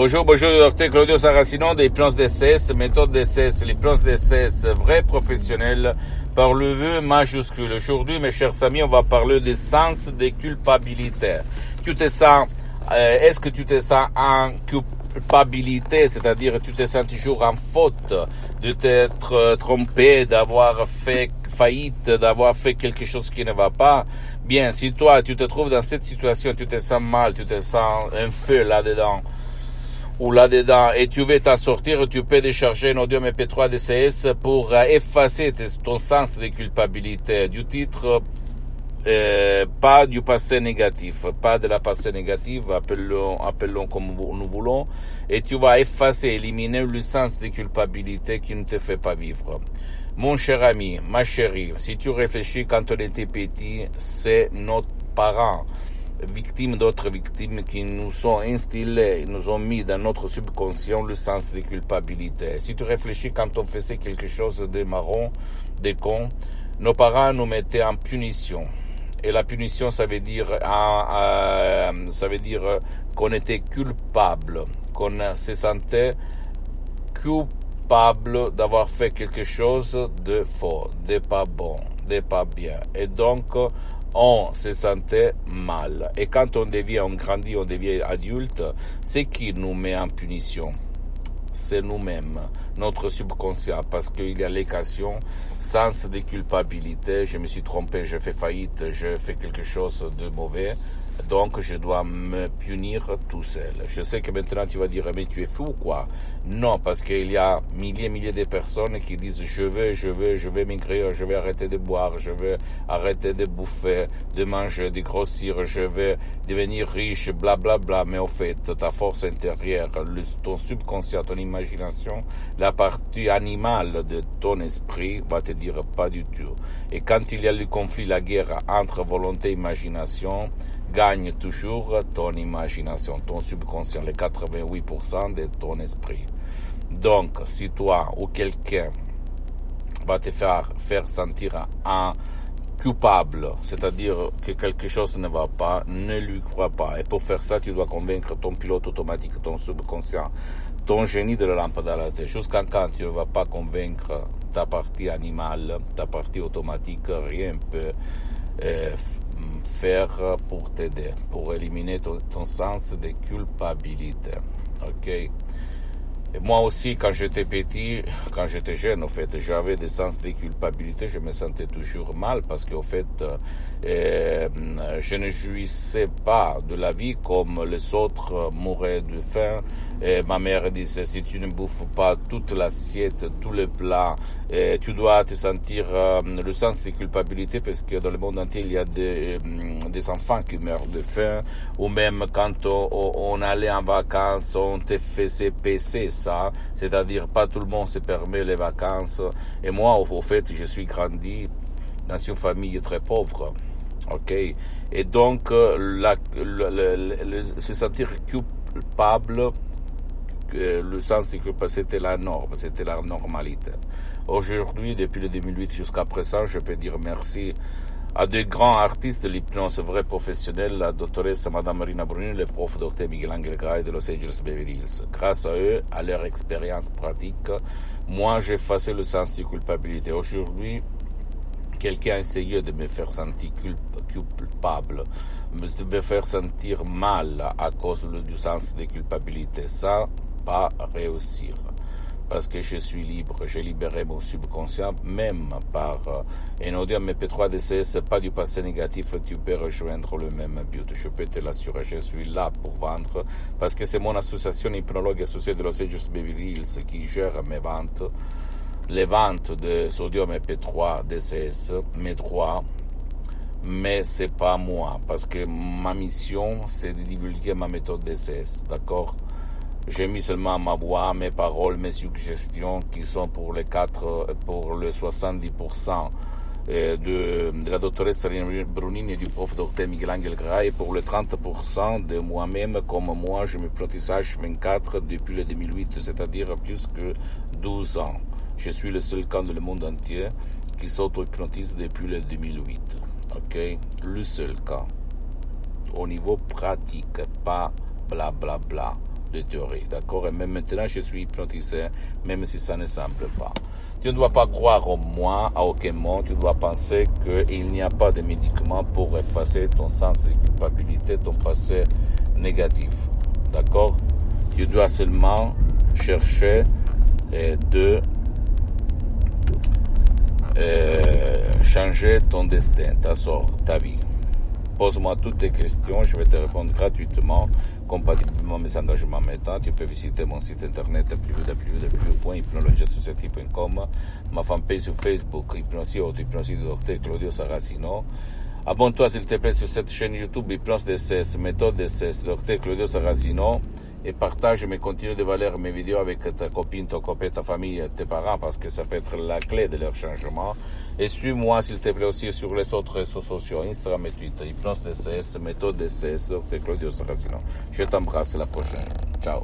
Bonjour, bonjour, docteur Claudio Saracino des plans DCS, méthode DCS, les plans DCS vrais professionnels par le vœu majuscule. Aujourd'hui, mes chers amis, on va parler des sens des culpabilités. Tu te sens, euh, est-ce que tu te sens en culpabilité, c'est-à-dire tu te sens toujours en faute de t'être euh, trompé, d'avoir fait faillite, d'avoir fait quelque chose qui ne va pas, bien, si toi tu te trouves dans cette situation, tu te sens mal, tu te sens un feu là-dedans, ou là-dedans, et tu veux t'en sortir, tu peux décharger un audio MP3 DCS pour euh, effacer ton sens de culpabilité. Du titre euh, pas du passé négatif, pas de la passé négative, appelons, appelons comme nous voulons, et tu vas effacer, éliminer le sens de culpabilité qui ne te fait pas vivre. Mon cher ami, ma chérie, si tu réfléchis quand on était petit, c'est notre parent victimes d'autres victimes qui nous sont instillés, nous ont mis dans notre subconscient le sens de culpabilité. Si tu réfléchis quand on faisait quelque chose de marron, de con, nos parents nous mettaient en punition. Et la punition, ça veut dire, euh, ça veut dire qu'on était culpable, qu'on se sentait coupable d'avoir fait quelque chose de faux, de pas bon, de pas bien. Et donc, on se sentait mal. Et quand on devient, on grandit, on devient adulte, c'est qui nous met en punition? C'est nous-mêmes, notre subconscient, parce qu'il y a l'équation, sens de culpabilité, je me suis trompé, j'ai fait faillite, j'ai fait quelque chose de mauvais, donc je dois me punir tout seul. Je sais que maintenant tu vas dire mais tu es fou quoi? Non, parce qu'il y a milliers et milliers de personnes qui disent je veux, je veux, je vais maigrir, je vais arrêter de boire, je vais arrêter de bouffer, de manger, de grossir, je vais devenir riche, bla bla bla. Mais au fait, ta force intérieure, ton subconscient, ton imagination, la partie animale de ton esprit va te dire pas du tout. Et quand il y a le conflit, la guerre entre volonté et imagination, gagne toujours ton imagination, ton subconscient, les 88% de ton esprit. Donc, si toi ou quelqu'un va te faire, faire sentir un coupable, c'est-à-dire que quelque chose ne va pas, ne lui crois pas. Et pour faire ça, tu dois convaincre ton pilote automatique, ton subconscient, ton génie de la lampe dans la tête. Jusqu'à quand tu ne vas pas convaincre ta partie animale, ta partie automatique, rien ne peut euh, faire pour t'aider, pour éliminer ton, ton, sens de culpabilité. Ok? Moi aussi, quand j'étais petit, quand j'étais jeune, au fait, j'avais des sens de culpabilité, je me sentais toujours mal parce qu'au fait, euh, je ne jouissais pas de la vie comme les autres mouraient de faim. Et ma mère disait, si tu ne bouffes pas toute l'assiette, tous les plats, tu dois te sentir euh, le sens de culpabilité parce que dans le monde entier, il y a des, euh, des enfants qui meurent de faim, ou même quand on, on allait en vacances, on te faisait PC c'est-à-dire pas tout le monde se permet les vacances. Et moi, au, fait, je suis grandi dans une famille très pauvre. Ok, et donc euh, la, se sentir coupable, le sens que c'était la norme, c'était la normalité. Aujourd'hui, depuis le 2008 jusqu'à présent, je peux dire merci à de grands artistes de l'hypnose vrai professionnel, la doctoresse Madame Marina Bruni, le prof Dr Miguel Angel Gray de Los Angeles Beverly Hills. Grâce à eux, à leur expérience pratique, moi j'ai effacé le sens de culpabilité. Aujourd'hui, quelqu'un a essayé de me faire sentir culpable, de me faire sentir mal à cause du sens de culpabilité. Ça, pas réussir parce que je suis libre, j'ai libéré mon subconscient, même par un audio MP3 DCS, pas du passé négatif, tu peux rejoindre le même but. Je peux te l'assurer, je suis là pour vendre, parce que c'est mon association hypnologue associée de Los Angeles Beverly Hills qui gère mes ventes, les ventes de sodium MP3 DCS, mes droits, mais c'est pas moi, parce que ma mission, c'est de divulguer ma méthode DCS, d'accord? J'ai mis seulement ma voix, mes paroles, mes suggestions qui sont pour les quatre, pour le 70% euh, de, de la doctoresse Sarina Brunini et du prof docteur Miguel Angel Gray pour le 30% de moi-même comme moi je me protissage 24 depuis le 2008, c'est-à-dire plus que 12 ans. Je suis le seul cas dans le monde entier qui s'auto-hypnotise depuis le 2008. Ok? Le seul cas. Au niveau pratique, pas bla bla bla de théorie, d'accord? Et même maintenant, je suis hypnotisé, même si ça ne semble pas. Tu ne dois pas croire au moi, à aucun moment. Tu dois penser qu'il n'y a pas de médicament pour effacer ton sens de culpabilité, ton passé négatif. D'accord? Tu dois seulement chercher euh, de euh, changer ton destin, ta sort, ta vie. Pose-moi toutes tes questions, je vais te répondre gratuitement, compatiblement à mes engagements maintenant. Tu peux visiter mon site internet www.hypnologiasociety.com, ma fanpage sur Facebook, Hypnosie du docteur Claudio Saracino. Abonne-toi s'il te plaît sur cette chaîne YouTube Hypnose DCS, méthode DCS, docteur Claudio Saracino et partage mes contenus de valeur, mes vidéos avec ta copine, ton copain, ta famille, tes parents, parce que ça peut être la clé de leur changement. Et suis-moi, s'il te plaît, aussi sur les autres réseaux sociaux, Instagram et Twitter, Hypnose DCS, méthode DCS, Dr. Claudio Saracino. Je t'embrasse, la prochaine. Ciao.